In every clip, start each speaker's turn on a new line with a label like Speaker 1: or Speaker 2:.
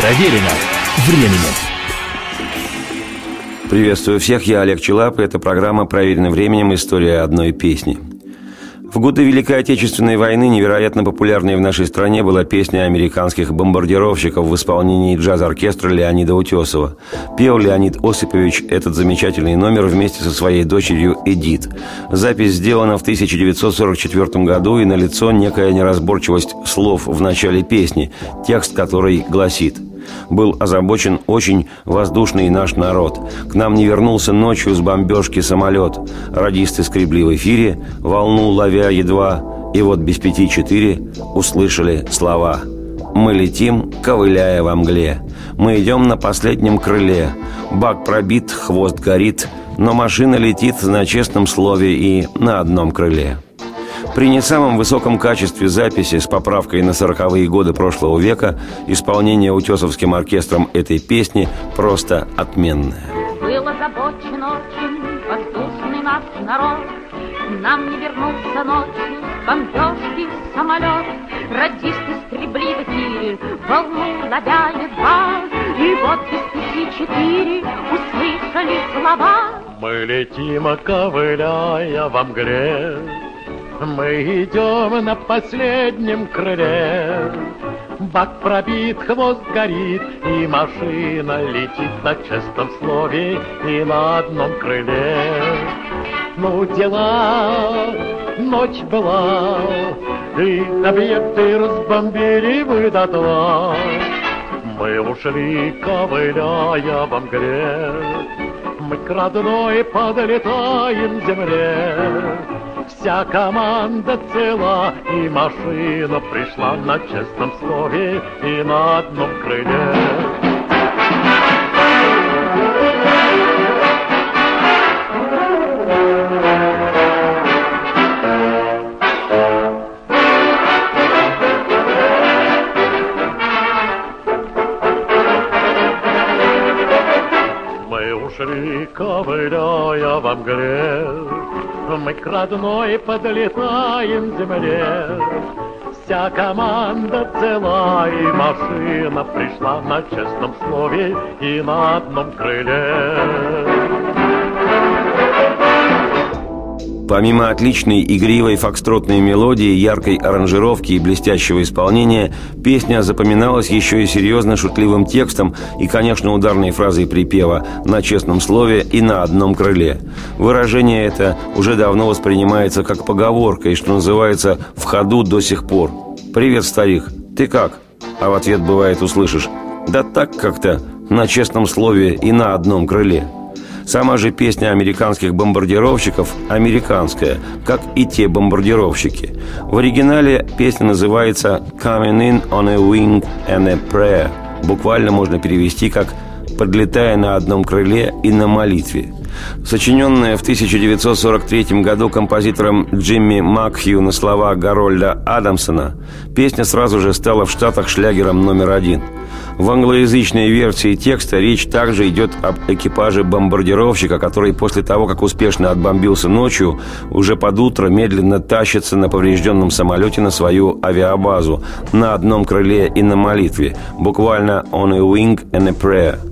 Speaker 1: Проверено временем.
Speaker 2: Приветствую всех, я Олег Челап, и это программа «Проверенным временем. История одной песни». В годы Великой Отечественной войны невероятно популярной в нашей стране была песня американских бомбардировщиков в исполнении джаз-оркестра Леонида Утесова. Пел Леонид Осипович этот замечательный номер вместе со своей дочерью Эдит. Запись сделана в 1944 году, и налицо некая неразборчивость слов в начале песни, текст которой гласит – был озабочен очень воздушный наш народ. К нам не вернулся ночью с бомбежки самолет. Радисты скребли в эфире, волну ловя едва, и вот без пяти четыре услышали слова. Мы летим, ковыляя во мгле. Мы идем на последнем крыле. Бак пробит, хвост горит, но машина летит на честном слове и на одном крыле. При не самом высоком качестве записи с поправкой на сороковые годы прошлого века исполнение утесовским оркестром этой песни просто отменное.
Speaker 3: Был озабочен очень воздушный наш народ, Нам не вернулся ночью бомбежки самолет. Радисты эфире, волну ловя едва, И вот без пяти четыре услышали слова.
Speaker 4: Мы летим, ковыляя во мгле, мы идем на последнем крыле. Бак пробит, хвост горит, и машина летит на честном слове и на одном крыле. Ну, дела, ночь была, и объекты разбомбили вы дотла. Мы ушли, ковыляя во мгле, мы к родной подлетаем земле. Вся команда цела, и машина пришла на честном слове и на одном крыле. Мы ушли, ковыляя во мгле, мы к родной подлетаем земле. Вся команда цела, и машина пришла на честном слове и на одном крыле.
Speaker 2: Помимо отличной игривой фокстротной мелодии, яркой аранжировки и блестящего исполнения, песня запоминалась еще и серьезно шутливым текстом и, конечно, ударной фразой припева «на честном слове» и «на одном крыле». Выражение это уже давно воспринимается как поговорка и, что называется, в ходу до сих пор. «Привет, старик, ты как?» А в ответ бывает услышишь «да так как-то, на честном слове и на одном крыле». Сама же песня американских бомбардировщиков американская, как и те бомбардировщики. В оригинале песня называется «Coming in on a wing and a prayer». Буквально можно перевести как «подлетая на одном крыле и на молитве». Сочиненная в 1943 году композитором Джимми Макхью на слова Гарольда Адамсона, песня сразу же стала в Штатах шлягером номер один – в англоязычной версии текста речь также идет об экипаже бомбардировщика, который после того, как успешно отбомбился ночью, уже под утро медленно тащится на поврежденном самолете на свою авиабазу, на одном крыле и на молитве, буквально «on a wing and a prayer».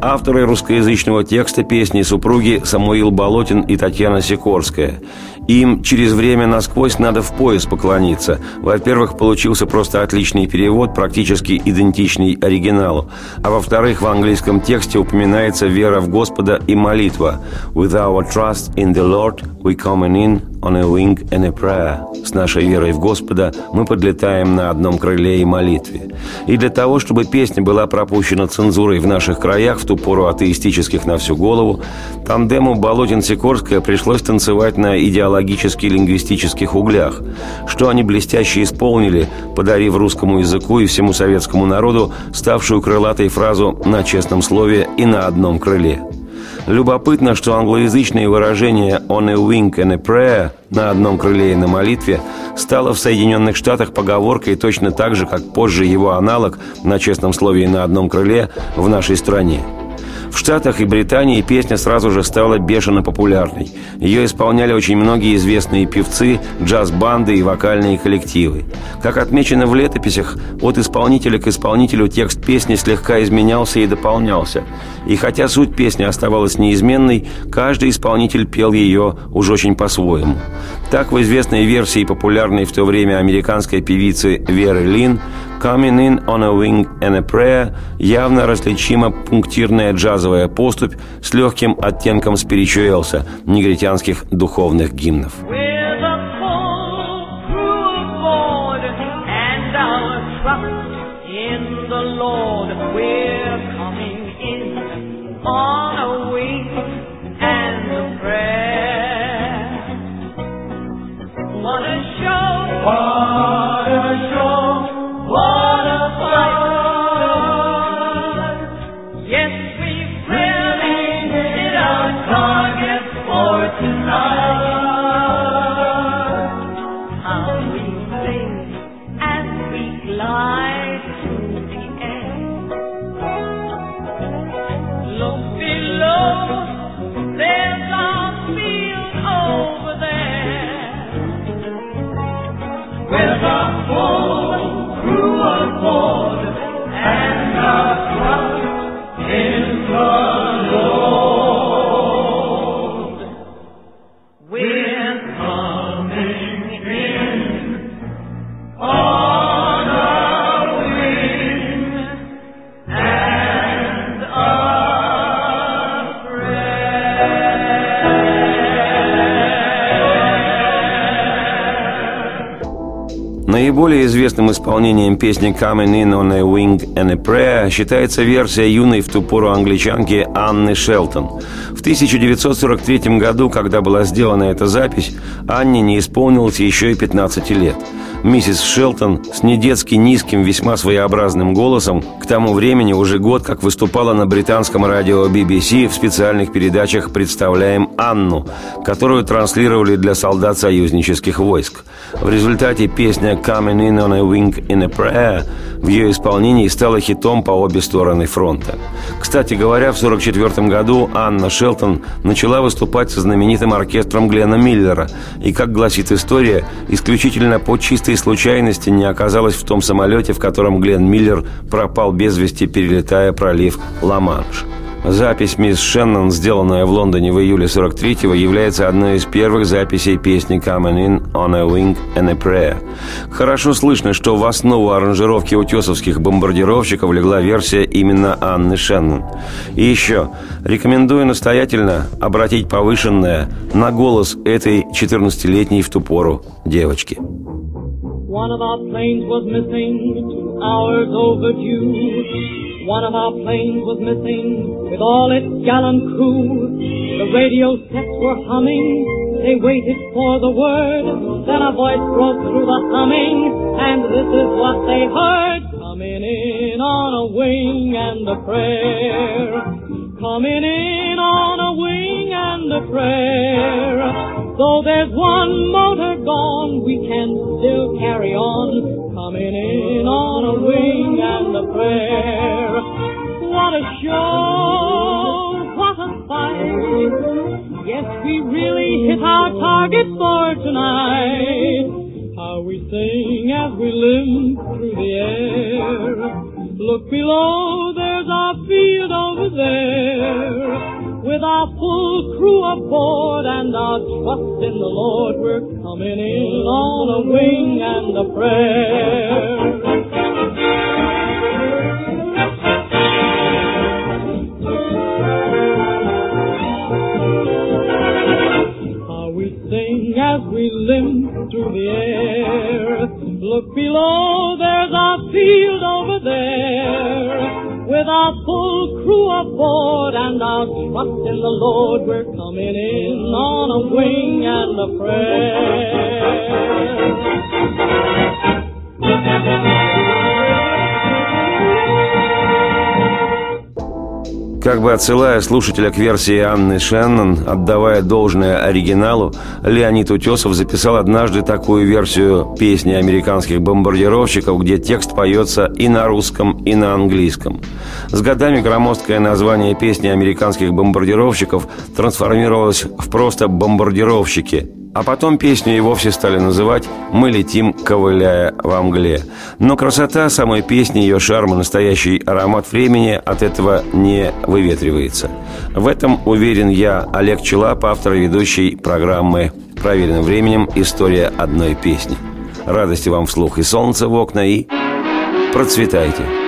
Speaker 2: Авторы русскоязычного текста песни супруги Самуил Болотин и Татьяна Сикорская. Им через время насквозь надо в пояс поклониться. Во-первых, получился просто отличный перевод, практически идентичный оригиналу. А во-вторых, в английском тексте упоминается вера в Господа и молитва. «With our trust in the Lord we coming in on a wing and a prayer». С нашей верой в Господа мы подлетаем на одном крыле и молитве. И для того, чтобы песня была пропущена цензурой в наших краях, в ту пору атеистических на всю голову, тандему Болотин-Сикорская пришлось танцевать на идеологии идеологически-лингвистических углях, что они блестяще исполнили, подарив русскому языку и всему советскому народу ставшую крылатой фразу «на честном слове и на одном крыле». Любопытно, что англоязычное выражение «on a wing and a prayer» на одном крыле и на молитве стало в Соединенных Штатах поговоркой точно так же, как позже его аналог на честном слове и на одном крыле в нашей стране – В Штатах и Британии песня сразу же стала бешено популярной. Ее исполняли очень многие известные певцы, джаз-банды и вокальные коллективы. Как отмечено в летописях, от исполнителя к исполнителю текст песни слегка изменялся и дополнялся. И хотя суть песни оставалась неизменной, каждый исполнитель пел ее уже очень по-своему. Так в известной версии популярной в то время американской певицы Веры Лин «Coming in on a wing and a prayer» явно различима пунктирная джазовая поступь с легким оттенком спиричуэлса, негритянских духовных гимнов.
Speaker 5: sing as we glide.
Speaker 2: Наиболее известным исполнением песни «Coming in on a wing and a prayer» считается версия юной в ту пору англичанки Анны Шелтон. В 1943 году, когда была сделана эта запись, Анне не исполнилось еще и 15 лет – Миссис Шелтон с недетски низким, весьма своеобразным голосом к тому времени уже год как выступала на британском радио BBC в специальных передачах «Представляем Анну», которую транслировали для солдат союзнических войск. В результате песня «Coming in on a wing in a prayer» в ее исполнении стала хитом по обе стороны фронта. Кстати говоря, в 1944 году Анна Шелтон начала выступать со знаменитым оркестром Глена Миллера, и, как гласит история, исключительно по чистой случайности не оказалась в том самолете, в котором Глен Миллер пропал без вести, перелетая пролив Ла-Манш. Запись «Мисс Шеннон», сделанная в Лондоне в июле 43-го, является одной из первых записей песни «Coming in on a wing and a prayer». Хорошо слышно, что в основу аранжировки утесовских бомбардировщиков легла версия именно Анны Шеннон. И еще, рекомендую настоятельно обратить повышенное на голос этой 14-летней в ту пору девочки.
Speaker 6: One of our planes was missing, two hours overdue. One of our planes was missing with all its gallant crew. The radio sets were humming. They waited for the word. Then a voice broke through the humming, and this is what they heard. Coming in on a wing and a prayer. Coming in on a wing and a prayer. Though there's one motor gone, we can still carry on coming in on a wing and a prayer. What a show, what a fight. Yes, we really hit our target for tonight. How we sing as we limp through the air. Look below, there's our field over there. With our full crew aboard and our trust in the Lord, we're coming in on a wing and a prayer. Lord, we're coming in on a wing and a prayer.
Speaker 2: Как бы отсылая слушателя к версии Анны Шеннон, отдавая должное оригиналу, Леонид Утесов записал однажды такую версию песни американских бомбардировщиков, где текст поется и на русском, и на английском. С годами громоздкое название песни американских бомбардировщиков трансформировалось в просто «бомбардировщики», а потом песню и вовсе стали называть «Мы летим, ковыляя во мгле». Но красота самой песни, ее шарм и настоящий аромат времени от этого не выветривается. В этом уверен я, Олег Челап, автор и ведущий программы «Проверенным временем. История одной песни». Радости вам вслух и солнца в окна, и процветайте!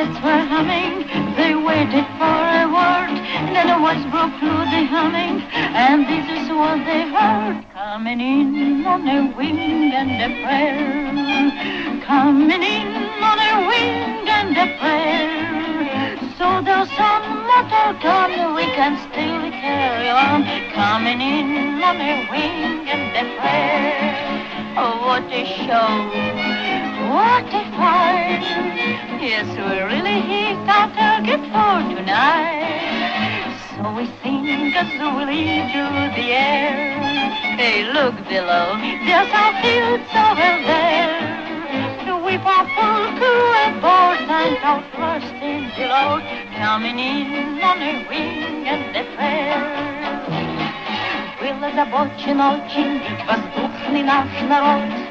Speaker 3: hornets were humming, they waited for a word. And then a voice broke through the humming, and this is what they heard. Coming in on a wind and a prayer. Coming in on a wind and a prayer. So there's some matter come, we can still carry on. Coming in on a wind and a prayer. Oh, what a show! озабочен очень воздушный наш народ.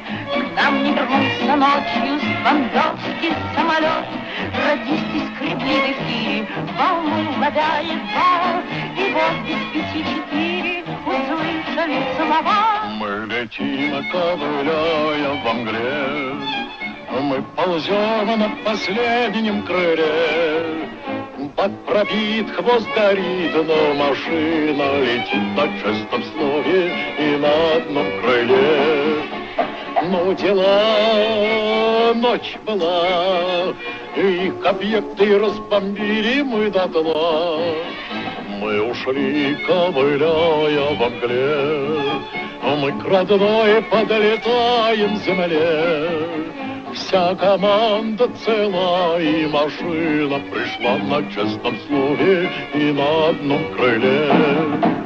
Speaker 3: Нам не вернулся ночью с бомбежки самолет. Радист скребли в эфире, волну угадает бар. И вот без пяти четыре услышали слова.
Speaker 4: Мы летим, ковыляя во мгле, Мы ползем на последнем крыле. Под пробит хвост горит, но машина летит на честном слове и на одном крыле. Но дела ночь была, их объекты разбомбили мы до дна. Мы ушли, ковыляя во мгле, мы к родной подлетаем земле. Вся команда цела, и машина пришла на честном слове и на одном крыле.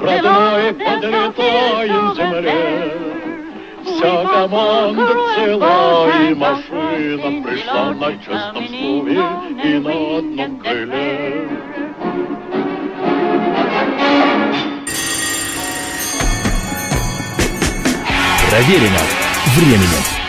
Speaker 3: Родной подлетаем земле. Вся команда цела, и машина пришла на честном слове и на одном крыле.
Speaker 1: Проверено временем.